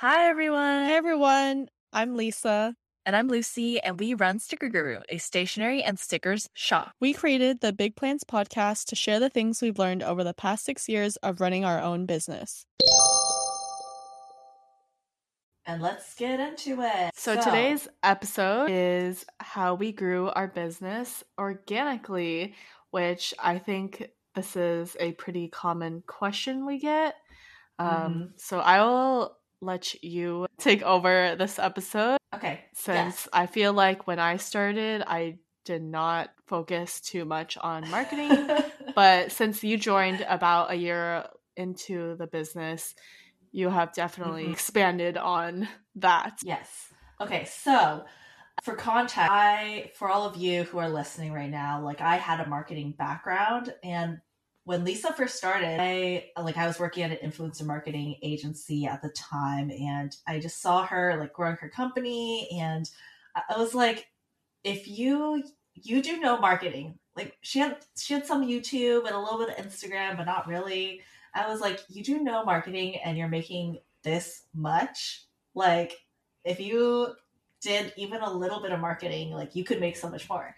Hi, everyone. Hey everyone, I'm Lisa. And I'm Lucy, and we run Sticker Guru, a stationery and stickers shop. We created the Big Plans podcast to share the things we've learned over the past six years of running our own business. And let's get into it. So, today's episode is how we grew our business organically, which I think this is a pretty common question we get. Um, Mhm. So, I will let you take over this episode okay. since I feel like when I started, I did not focus too much on marketing. but since you joined about a year into the business, you have definitely Mhm. expanded on that. yes. Okay, so for context, I for all of you who are listening right now, like I had a marketing background and when Lisa first started, I like I was working at an influencer marketing agency at the time and I just saw her like growing her company and I was like if you you do know marketing, like she had she had some YouTube and a little bit of Instagram, but not really. I was like, you do know marketing and you're making this much. Like, if you did even a little bit of marketing, like you could make so much more.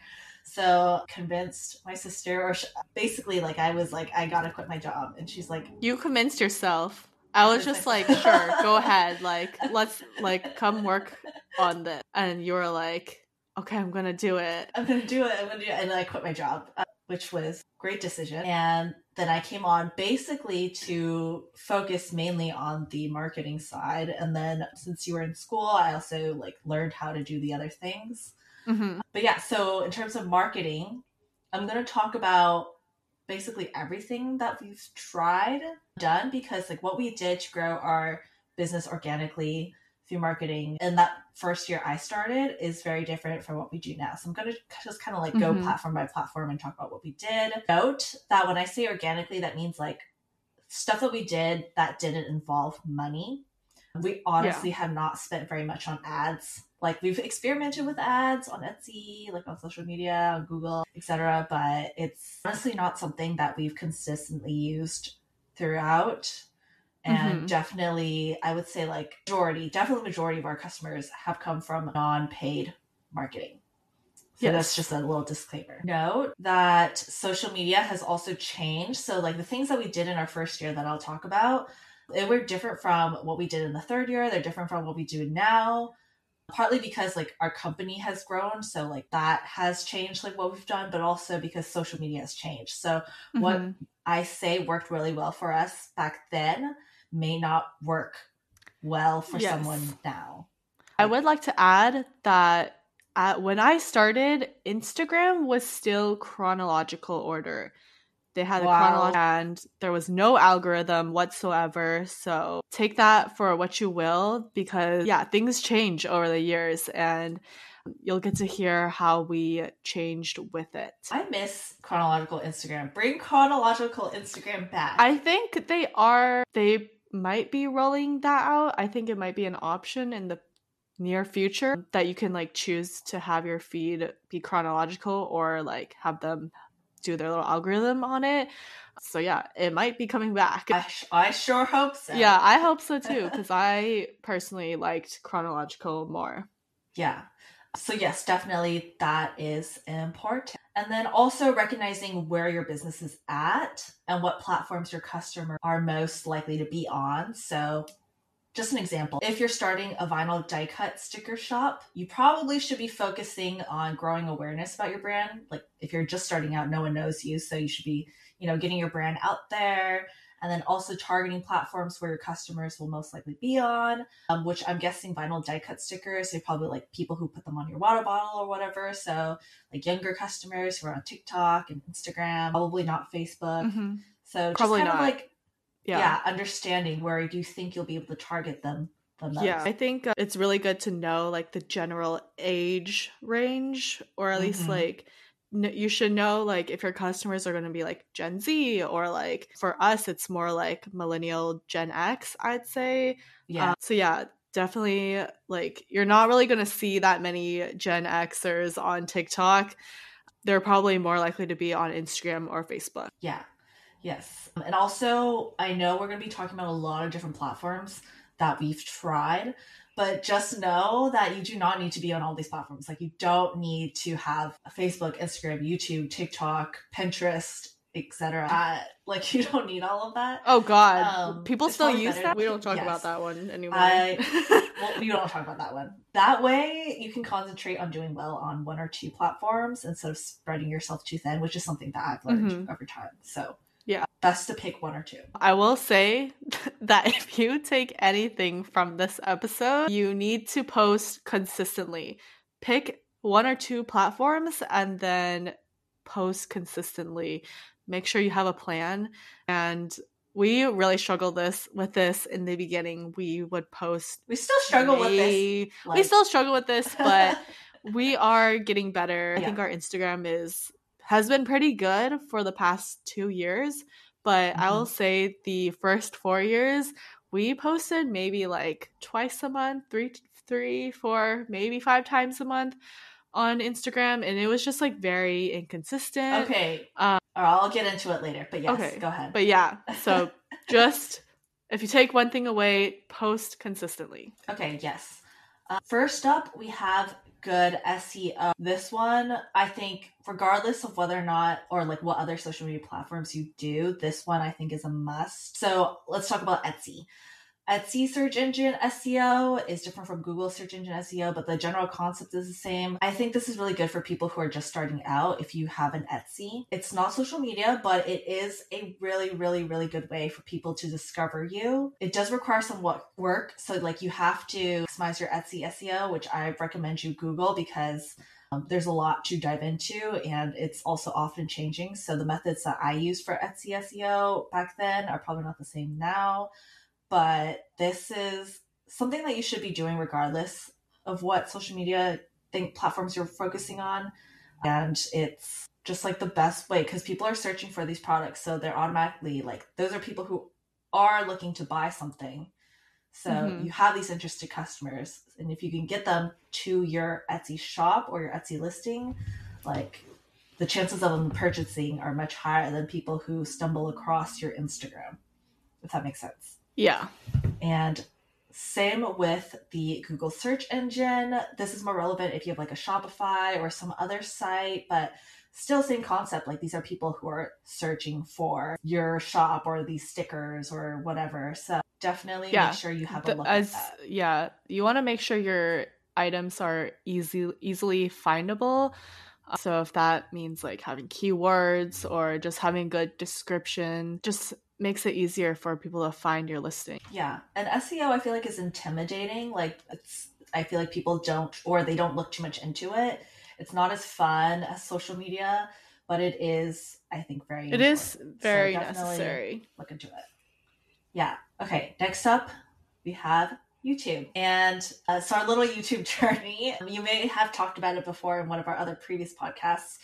So convinced my sister, or sh- basically, like I was like, I gotta quit my job, and she's like, You convinced yourself. I was just like, sure, go ahead. Like, let's like come work on this. And you were like, okay, I'm gonna do it. I'm gonna do it. I'm gonna do it. And then I quit my job, uh, which was great decision. And then I came on basically to focus mainly on the marketing side. And then since you were in school, I also like learned how to do the other things. Hmm But yeah, so in terms of marketing, I'm gonna talk about basically everything that we've tried, done, because like what we did to grow our business organically through marketing in that first year I started is very different from what we do now. So I'm going to just kind of like go Mhm. platform by platform and talk about what we did. Note that when I say organically, that means like stuff that we did that didn't involve money. We honestly have not spent very much on ads. Like we've experimented with ads on Etsy, like on social media, on Google, etc. But it's honestly not something that we've consistently used throughout and Mhm. definitely i would say like majority definitely majority of our customers have come from non-paid marketing so Yes. that's just a little disclaimer note that social media has also changed so like the things that we did in our first year that i'll talk about they were different from what we did in the third year they're different from what we do now partly because like our company has grown so like that has changed like what we've done but also because social media has changed so what Mhm. I say worked really well for us back then may not work well for Yes. someone now. I would like to add that uh, when I started, Instagram was still chronological order. They had a Wow. chronological and there was no algorithm whatsoever. So take that for what you will because, yeah, things change over the years and you'll get to hear how we changed with it. I miss chronological Instagram. Bring chronological Instagram back. I think they are, they might be rolling that out. I think it might be an option in the near future that you can like choose to have your feed be chronological or like have them do their little algorithm on it. So yeah, it might be coming back. I, sh- I sure hope so. Yeah, I hope so too because I personally liked chronological more. Yeah. So, yes, definitely that is important. And then also recognizing where your business is at and what platforms your customers are most likely to be on. So, just an example if you're starting a vinyl die cut sticker shop, you probably should be focusing on growing awareness about your brand. Like, if you're just starting out, no one knows you. So, you should be, you know, getting your brand out there and then also targeting platforms where your customers will most likely be on um, which I'm guessing vinyl die cut stickers, they're probably like people who put them on your water bottle or whatever. So, like younger customers who are on TikTok and Instagram, probably not Facebook. Mhm. So, just Probably kind of not. like, yeah. Yeah. understanding where you think you'll be able to target them the most. Yeah, I think uh, it's really good to know like the general age range, or at least Mhm. like n- you should know like if your customers are going to be like Gen Z or like for us it's more like millennial Gen X, I'd say. Yeah. Uh, so yeah, definitely like you're not really going to see that many Gen Xers on TikTok. They're probably more likely to be on Instagram or Facebook. Yeah. Yes. And also, I know we're going to be talking about a lot of different platforms that we've tried. But just know that you do not need to be on all these platforms. Like you don't need to have a Facebook, Instagram, YouTube, TikTok, Pinterest, etc. Uh, like you don't need all of that. Oh God, Um, people still use that. We don't talk Yes. about that one anymore. I- well, you don't talk about that one. That way, you can concentrate on doing well on one or two platforms instead of spreading yourself too thin, which is something that I've learned Mhm. over time. So, Yeah. best to pick one or two. I will say that if you take anything from this episode, you need to post consistently. Pick one or two platforms and then post consistently. Make sure you have a plan. And we really struggled this with this in the beginning. We would post We still struggle with this. way- we still struggle with this, but we are getting better. I Yeah. think our Instagram is has been pretty good for the past two years, but I Mm-hmm. will say the first four years we posted maybe like twice a month, three, three, four, maybe five times a month on Instagram, and it was just like very inconsistent. okay. Um, Or I'll get into it later. But yes, Okay, go ahead. But yeah, so just if you take one thing away, post consistently. Okay, yes. Uh, first up, we have good SEO. This one, I think, regardless of whether or not, or like what other social media platforms you do, this one I think is a must. So let's talk about Etsy. Etsy search engine SEO is different from Google search engine SEO, but the general concept is the same. I think this is really good for people who are just starting out if you have an Etsy. It's not social media, but it is a really, really, really good way for people to discover you. It does require some work. So, like, you have to maximize your Etsy SEO, which I recommend you Google because um, there's a lot to dive into and it's also often changing. So, the methods that I used for Etsy SEO back then are probably not the same now but this is something that you should be doing regardless of what social media think platforms you're focusing on. And it's just like the best way because people are searching for these products so they're automatically like those are people who are looking to buy something. So Mhm. you have these interested customers and if you can get them to your etsy shop or your etsy listing like the chances of them purchasing are much higher than people who stumble across your instagram if that makes sense Yeah. and same with the Google search engine. This is more relevant if you have like a Shopify or some other site, but still same concept. Like these are people who are searching for your shop or these stickers or whatever. So definitely Yeah. make sure you have a The- look as at that. yeah, you want to make sure your items are easy easily findable. So if that means like having keywords or just having good description, just makes it easier for people to find your listing. Yeah. And SEO I feel like is intimidating. Like it's I feel like people don't or they don't look too much into it. It's not as fun as social media, but it is I think very It is. So very definitely- necessary. look into it. Yeah. Okay. Next up, we have YouTube. And uh, so, our little YouTube journey, you may have talked about it before in one of our other previous podcasts,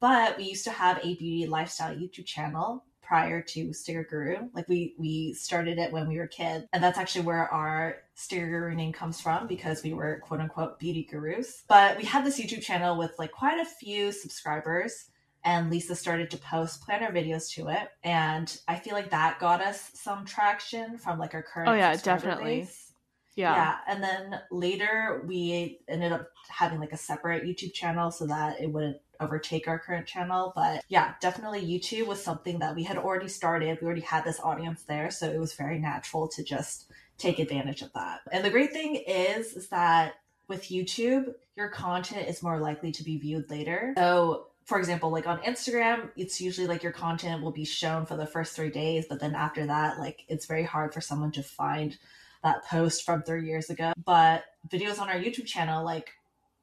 but we used to have a beauty lifestyle YouTube channel prior to Sticker Guru. Like we we started it when we were kids, and that's actually where our Sticker Guru name comes from because we were quote unquote beauty gurus. But we had this YouTube channel with like quite a few subscribers and Lisa started to post planner videos to it. And I feel like that got us some traction from like our current. Oh, yeah, definitely. base. Yeah. Yeah. And then later we ended up having like a separate YouTube channel so that it wouldn't overtake our current channel. But yeah, definitely YouTube was something that we had already started. We already had this audience there. So it was very natural to just take advantage of that. And the great thing is, is that with YouTube, your content is more likely to be viewed later. So for example, like on Instagram, it's usually like your content will be shown for the first three days, but then after that, like it's very hard for someone to find that post from three years ago. But videos on our YouTube channel, like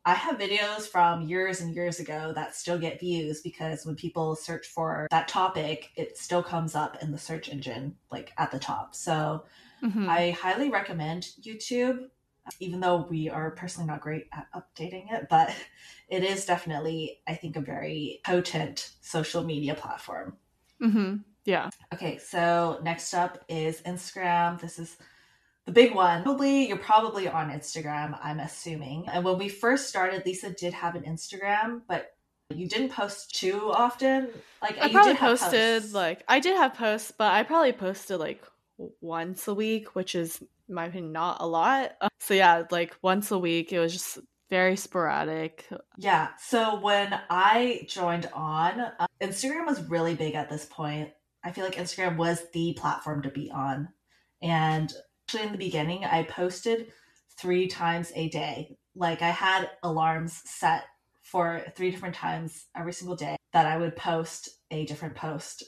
I have videos from years and years ago that still get views because when people search for that topic, it still comes up in the search engine, like at the top. So Mhm. I highly recommend YouTube, even though we are personally not great at updating it, but it is definitely, I think, a very potent social media platform. Mhm. Yeah. Okay, so next up is Instagram. This is the big one. Probably you're probably on Instagram, I'm assuming. And when we first started, Lisa did have an Instagram, but you didn't post too often. Like I probably did posted like I did have posts, but I probably posted like once a week, which is in my opinion not a lot. So yeah, like once a week, it was just very sporadic. Yeah. So when I joined on, uh, Instagram was really big at this point. I feel like Instagram was the platform to be on. And actually, in the beginning, I posted three times a day. Like I had alarms set for three different times every single day that I would post a different post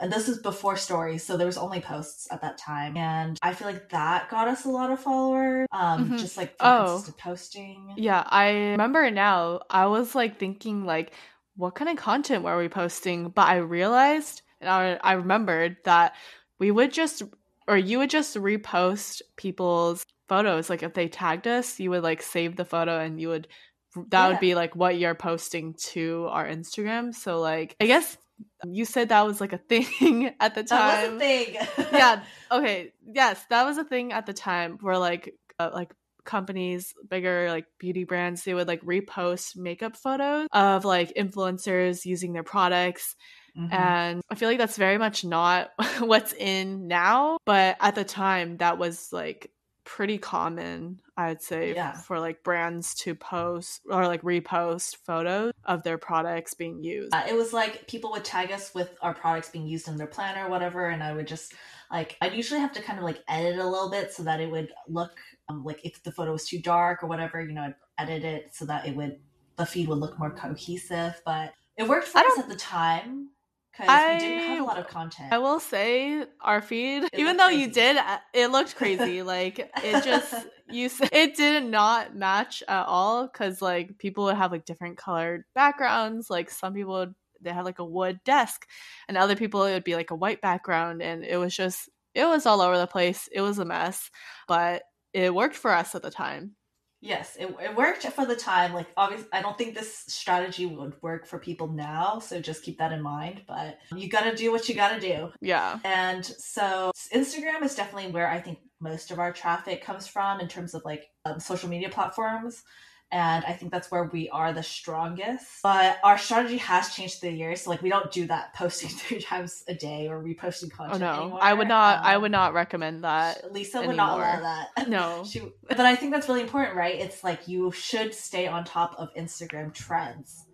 and this is before stories, so there was only posts at that time. And I feel like that got us a lot of followers. Um, mm-hmm. just like oh. posting. Yeah, I remember now. I was like thinking like, what kind of content were we posting? But I realized and I, I remembered that we would just or you would just repost people's photos. Like if they tagged us, you would like save the photo and you would that yeah. would be like what you're posting to our Instagram. So like I guess you said that was like a thing at the time. That was a thing. yeah. Okay. Yes, that was a thing at the time where like uh, like companies, bigger like beauty brands, they would like repost makeup photos of like influencers using their products. Mm-hmm. And I feel like that's very much not what's in now, but at the time that was like pretty common i'd say yeah. for like brands to post or like repost photos of their products being used uh, it was like people would tag us with our products being used in their planner or whatever and i would just like i'd usually have to kind of like edit a little bit so that it would look um, like if the photo was too dark or whatever you know i'd edit it so that it would the feed would look more cohesive but it worked for us at the time because we didn't have a lot of content. I will say our feed, it even though crazy. you did, uh, it looked crazy. like it just you, it did not match at all because like people would have like different colored backgrounds. Like some people would they had like a wood desk, and other people it would be like a white background, and it was just it was all over the place. It was a mess, but it worked for us at the time. Yes, it, it worked for the time. Like, obviously, I don't think this strategy would work for people now. So just keep that in mind. But you got to do what you got to do. Yeah. And so Instagram is definitely where I think most of our traffic comes from in terms of like um, social media platforms and I think that's where we are the strongest. But our strategy has changed through the years. So like we don't do that posting three times a day or reposting content. Oh no, anymore. I would not. Um, I would not recommend that. Lisa anymore. would not allow that. No, she, but I think that's really important, right? It's like you should stay on top of Instagram trends.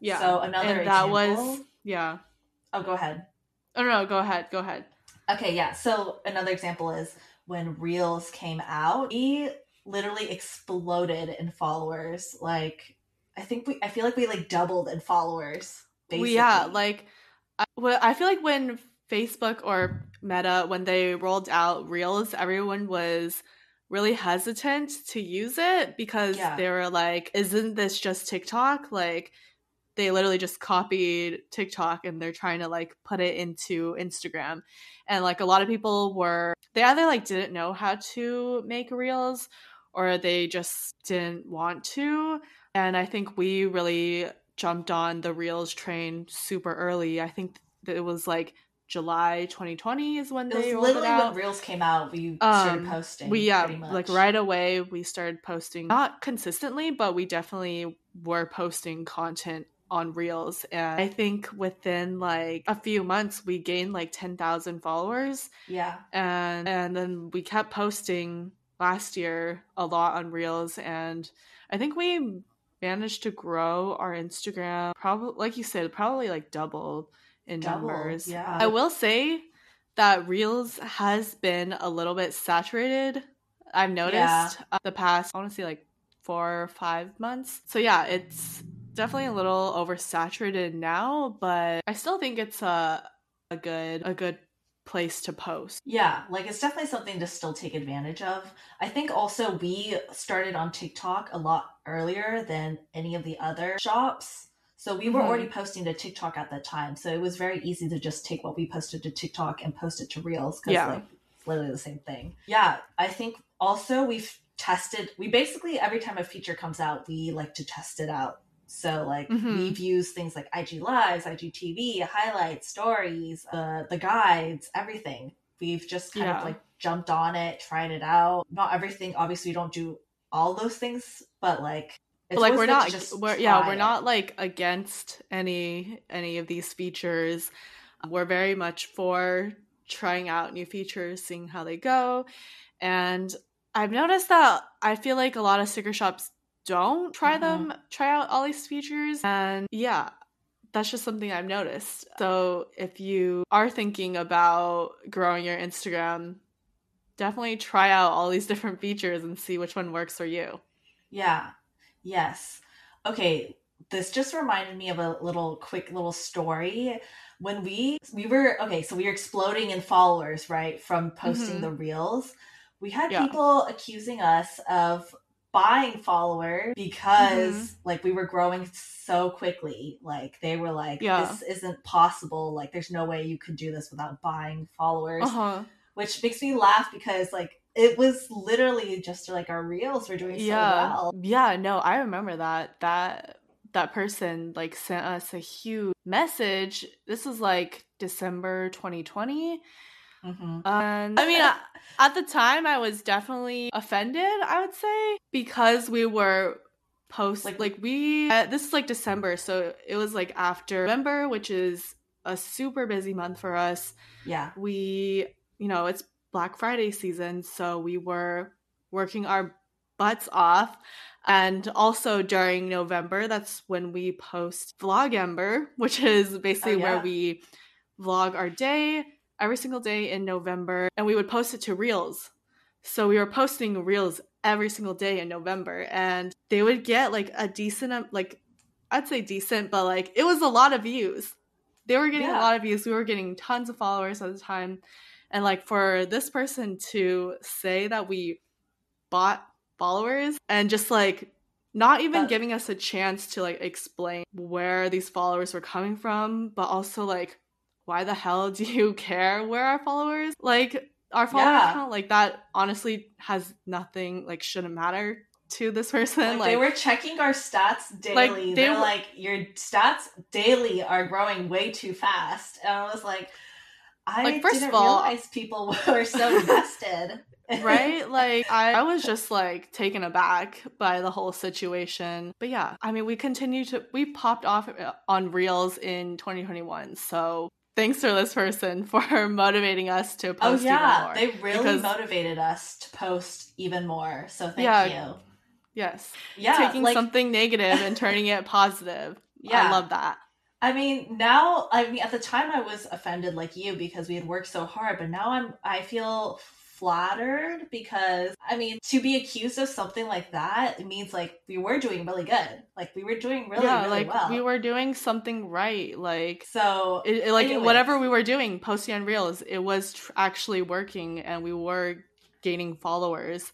Yeah. So another and that example, was yeah. Oh, go ahead. Oh no, go ahead. Go ahead. Okay, yeah. So another example is when Reels came out. We literally exploded in followers. Like I think we I feel like we like doubled in followers. Basically. yeah, like I, well, I feel like when Facebook or Meta when they rolled out Reels, everyone was really hesitant to use it because yeah. they were like, isn't this just TikTok? Like they literally just copied TikTok and they're trying to like put it into Instagram. And like a lot of people were they either like didn't know how to make reels or they just didn't want to. And I think we really jumped on the Reels train super early. I think it was like July 2020 is when it they literally when Reels came out. We started um, posting. We yeah, like right away we started posting, not consistently, but we definitely were posting content on Reels. And I think within like a few months we gained like 10,000 followers. Yeah. And and then we kept posting last year a lot on Reels, and I think we managed to grow our Instagram. Probably, like you said, probably like doubled in Double, numbers. Yeah, I will say that Reels has been a little bit saturated. I've noticed yeah. Uh, the past, I want to say like four or five months. So yeah, it's definitely a little oversaturated now, but I still think it's a a good a good place to post. Yeah, like it's definitely something to still take advantage of. I think also we started on TikTok a lot earlier than any of the other shops. So we were mm-hmm. already posting to TikTok at that time. So it was very easy to just take what we posted to TikTok and post it to Reels because yeah. like it's literally the same thing. Yeah, I think also we've tested we basically every time a feature comes out, we like to test it out so like mm-hmm. we've used things like IG Lives, IGTV, highlights, stories, uh, the guides, everything. We've just kind yeah. of like jumped on it, tried it out. Not everything. Obviously, we don't do all those things, but like but like we're not just we're yeah we're it. not like against any any of these features we're very much for trying out new features, seeing how they go. And I've noticed that I feel like a lot of sticker shops don't try Mhm. them, try out all these features. And yeah, that's just something I've noticed. So if you are thinking about growing your Instagram, definitely try out all these different features and see which one works for you. Yeah. Yes. Okay. This just reminded me of a little quick little story. When we we were okay, so we were exploding in followers, right, from posting Mhm. the reels. We had Yeah. people accusing us of buying followers because Mm-hmm. like we were growing so quickly. Like they were like, Yeah. this isn't possible. Like there's no way you could do this without buying followers Uh-huh. which makes me laugh because like it was literally just like our reels were doing so well. Yeah, no, I remember that. That that person like sent us a huge message. This is like December 2020. Hmm And I mean, a- at the time, I was definitely offended. I would say because we were post Like- like, we. Uh, this is like December, so it was like after November, which is a super busy month for us. Yeah. We, you know, it's Black Friday season, so we were working our butts off. And also during November, that's when we post Vlogember, which is basically Oh, yeah. where we vlog our day every single day in November, and we would post it to Reels. So we were posting Reels every single day in November, and they would get like a decent, like I'd say decent, but like it was a lot of views. They were getting Yeah. a lot of views. We were getting tons of followers at the time, and like for this person to say that we bought followers and just like not even Uh, giving us a chance to like explain where these followers were coming from, but also like why the hell do you care where our followers like our follower Yeah. count like that honestly has nothing like shouldn't matter to this person Like, they were checking our stats Like, daily. they they were were- like, your stats daily are growing way too fast. And I was like, I Like, first didn't of all- realize people were so invested. right like I, I was just like taken aback by the whole situation but yeah i mean we continue to we popped off uh, on reels in 2021 so thanks to this person for motivating us to Oh post yeah, even more they really because- motivated us to post even more. So thank Yeah. you. yes Yeah, taking like, something negative and turning it positive Yeah. i love that I mean, now I mean at the time I was offended like you because we had worked so hard, but now I'm I feel flattered because I mean to be accused of something like that it means like we were doing really good. Like we were doing really yeah really like well. we were doing something right like so it, it- like Anyways. whatever we were doing posting on reels it was tr- actually working and we were gaining followers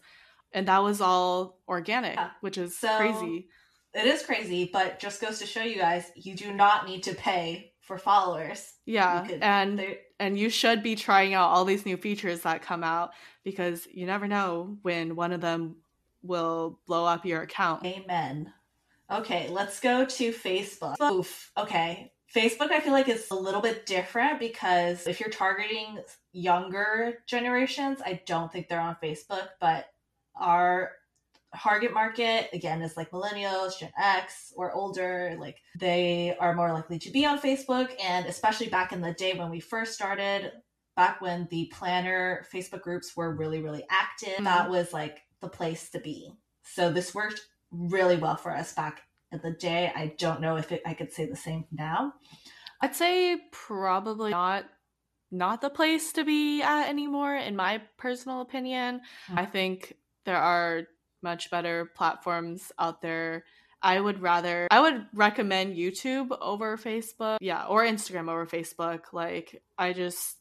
and that was all organic Yeah. which is So- crazy it is crazy, but just goes to show you guys you do not need to pay for followers. yeah could- and and you should be trying out all these new features that come out because you never know when one of them will blow up your account Amen. Okay, let's go to Facebook. Oof. Okay. Facebook, I feel like is a little bit different because if you're targeting younger generations, I don't think they're on Facebook, but our target market again is like millennials, Gen X, or older. Like they are more likely to be on Facebook, and especially back in the day when we first started, back when the planner Facebook groups were really, really active, Mhm. that was like the place to be. So this worked really well for us back in the day. I don't know if it, I could say the same now. I'd say probably not not the place to be at anymore in my personal opinion. Mm. I think there are much better platforms out there. I would rather I would recommend YouTube over Facebook. Yeah, or Instagram over Facebook. Like I just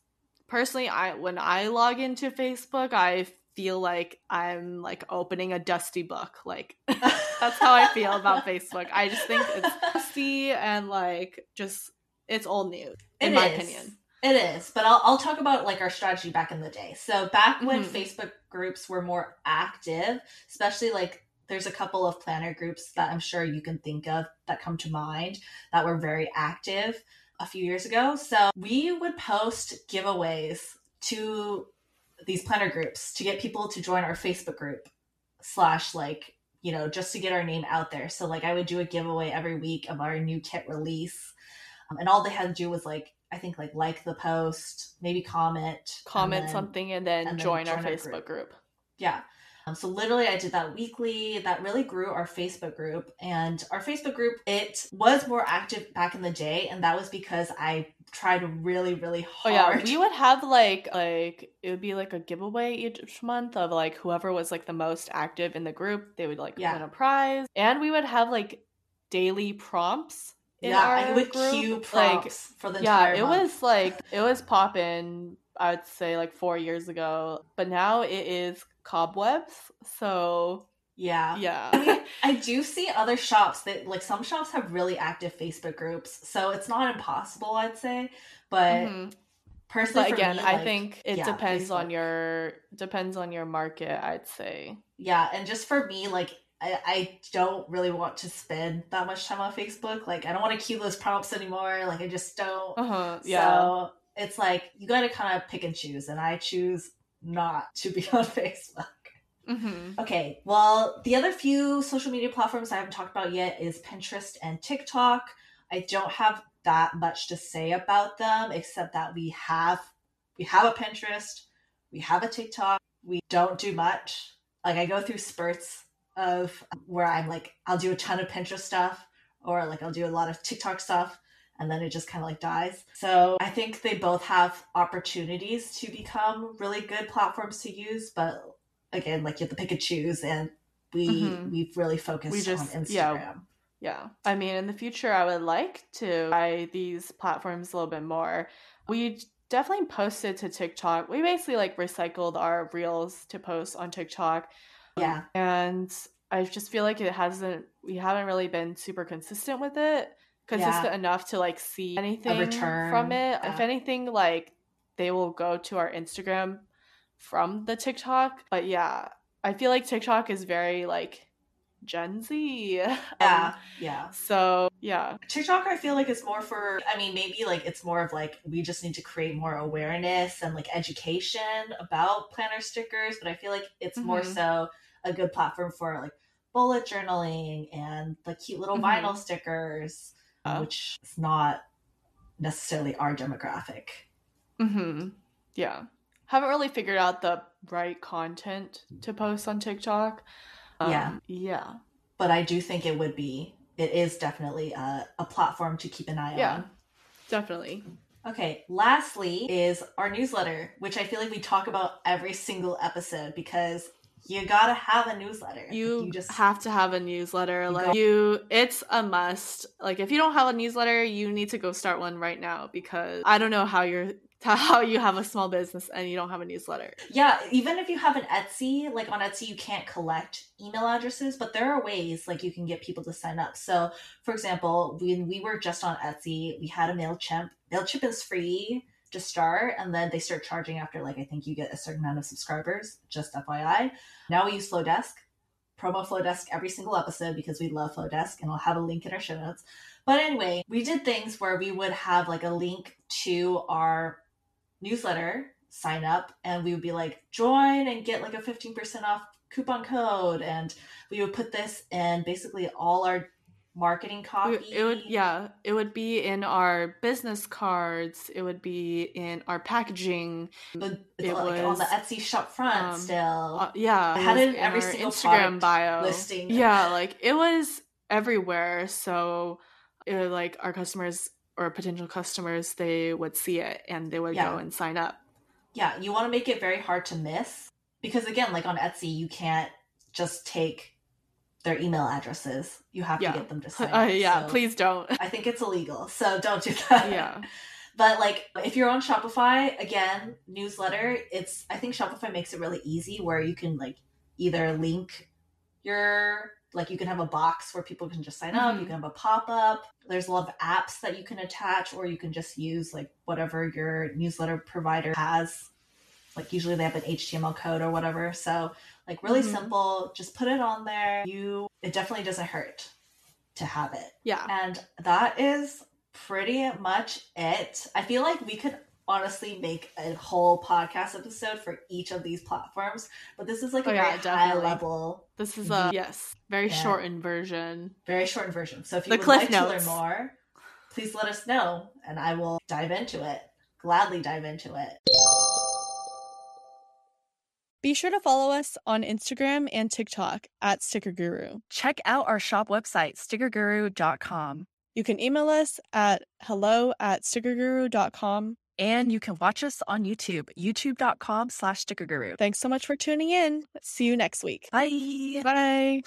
personally I when I log into Facebook, I feel like I'm like opening a dusty book. Like that's how I feel about Facebook. I just think it's dusty and like just it's old news in It my is. opinion. It is, but I'll, I'll talk about like our strategy back in the day. So back when Mhm. Facebook groups were more active, especially like there's a couple of planner groups that I'm sure you can think of that come to mind that were very active a few years ago. So we would post giveaways to these planner groups to get people to join our Facebook group slash like you know just to get our name out there. So like I would do a giveaway every week of our new kit release, um, and all they had to do was like I think like like the post, maybe comment, comment and then- something and then and then join our join our Facebook group. Yeah. Um, so literally, I did that weekly. That really grew our Facebook group, and our Facebook group it was more active back in the day, and that was because I tried really, really hard. Oh yeah, we would have like like it would be like a giveaway each month of like whoever was like the most active in the group, they would like Yeah. win a prize, and we would have like daily prompts. Yeah, our I would group. cue Like, for the yeah, entire it month. was like it was poppin'. I would say like four years ago, but now it is cobwebs. So yeah. yeah, I mean, I do see other shops that like some shops have really active Facebook groups, so it's not impossible, I'd say. But Mhm. personally, but again, me, I like, think it yeah, depends on your depends on your market. I'd say. Yeah, and just for me, like I, I don't really want to spend that much time on Facebook. Like I don't want to cue those prompts anymore. Like I just don't. Uh huh. Yeah. So it's like you got to kind of pick and choose, and I choose not to be on Facebook. hmm Okay, well, the other few social media platforms I haven't talked about yet is Pinterest and TikTok. I don't have that much to say about them except that we have we have a Pinterest, we have a TikTok. We don't do much. Like I go through spurts of where I'm like I'll do a ton of Pinterest stuff or like I'll do a lot of TikTok stuff and then it just kind of like dies. So I think they both have opportunities to become really good platforms to use, but again, like you have to pick and choose, and we Mhm. we've really focused We just- on Instagram. yeah. Yeah. I mean, in the future, I would like to try these platforms a little bit more. We definitely posted to TikTok. We basically like recycled our reels to post on TikTok. Yeah, And I just feel like it hasn't, we haven't really been super consistent with it. Consistent enough to like see anything from it. If anything, like they will go to our Instagram from the TikTok. But yeah, I feel like TikTok is very like Gen Z. Um, yeah, yeah. so yeah, TikTok, I feel like it's more for. I mean, maybe like it's more of like we just need to create more awareness and like education about planner stickers, but I feel like it's more Mhm. so a good platform for like bullet journaling and like cute little Mhm. vinyl stickers, Uh. which is not necessarily our demographic. Mm-hmm. yeah. Haven't really figured out the right content to post on TikTok. Yeah. Um, yeah, but I do think it would be. It is definitely a, a platform to keep an eye Yeah. on. definitely. Okay, lastly is our newsletter, which I feel like we talk about every single episode because you gotta have a newsletter. Like, You, just have to have a newsletter. You like got- you, it's a must. Like if you don't have a newsletter, you need to go start one right now because I don't know how you're how you have a small business and you don't have a newsletter. yeah, even if you have an Etsy, like on Etsy, you can't collect email addresses, but there are ways like you can get people to sign up. So, for example, when we were just on Etsy, we had a Mailchimp. Mailchimp is free to start, and then they start charging after like I think you get a certain amount of subscribers. Just FYI. Now we use Flodesk. Promo Flodesk every single episode because we love Flodesk, and I'll have a link in our show notes. But anyway, we did things where we would have like a link to our newsletter sign up and we would be like join and get like a 15% off coupon code and we would put this in basically all our marketing copy It, would yeah, it would be in our business cards. It would be in our packaging. but it like on the etsy shop front um, still Uh, yeah, I had it in every single Instagram bio listing. Yeah, like it was everywhere. So, it like our customers or potential customers, they would see it and they would Yeah. go and sign up. yeah you want to make it very hard to miss because again like on etsy you can't just take their email addresses you have Yeah. to get them to sign Uh, yeah, So please don't. i think it's illegal so don't do that yeah, But like if you're on Shopify, again, newsletter, it's I think Shopify makes it really easy where you can like either link your like you can have a box where people can just sign up, Mhm. you can have a pop-up. There's a lot of apps that you can attach or you can just use like whatever your newsletter provider has. Like usually they have an HTML code or whatever. So like really Mhm. simple, just put it on there. You it definitely doesn't hurt to have it. yeah, And that is pretty much it. I feel like we could honestly make a whole podcast episode for each of these platforms, but this is like oh, a Oh, yeah, very high level, this is a the- yes, very Yeah. shortened version. very shortened version. So if you The would Cliff like to learn more, please let us know and I will dive into it. Gladly dive into it. Be sure to follow us on Instagram and TikTok at Sticker Guru. Check out our shop website, stickerguru.com. You can email us at hello at stickerguru.com. And you can watch us on YouTube, youtube.com slash. Thanks so much for tuning in. See you next week. Bye. Bye.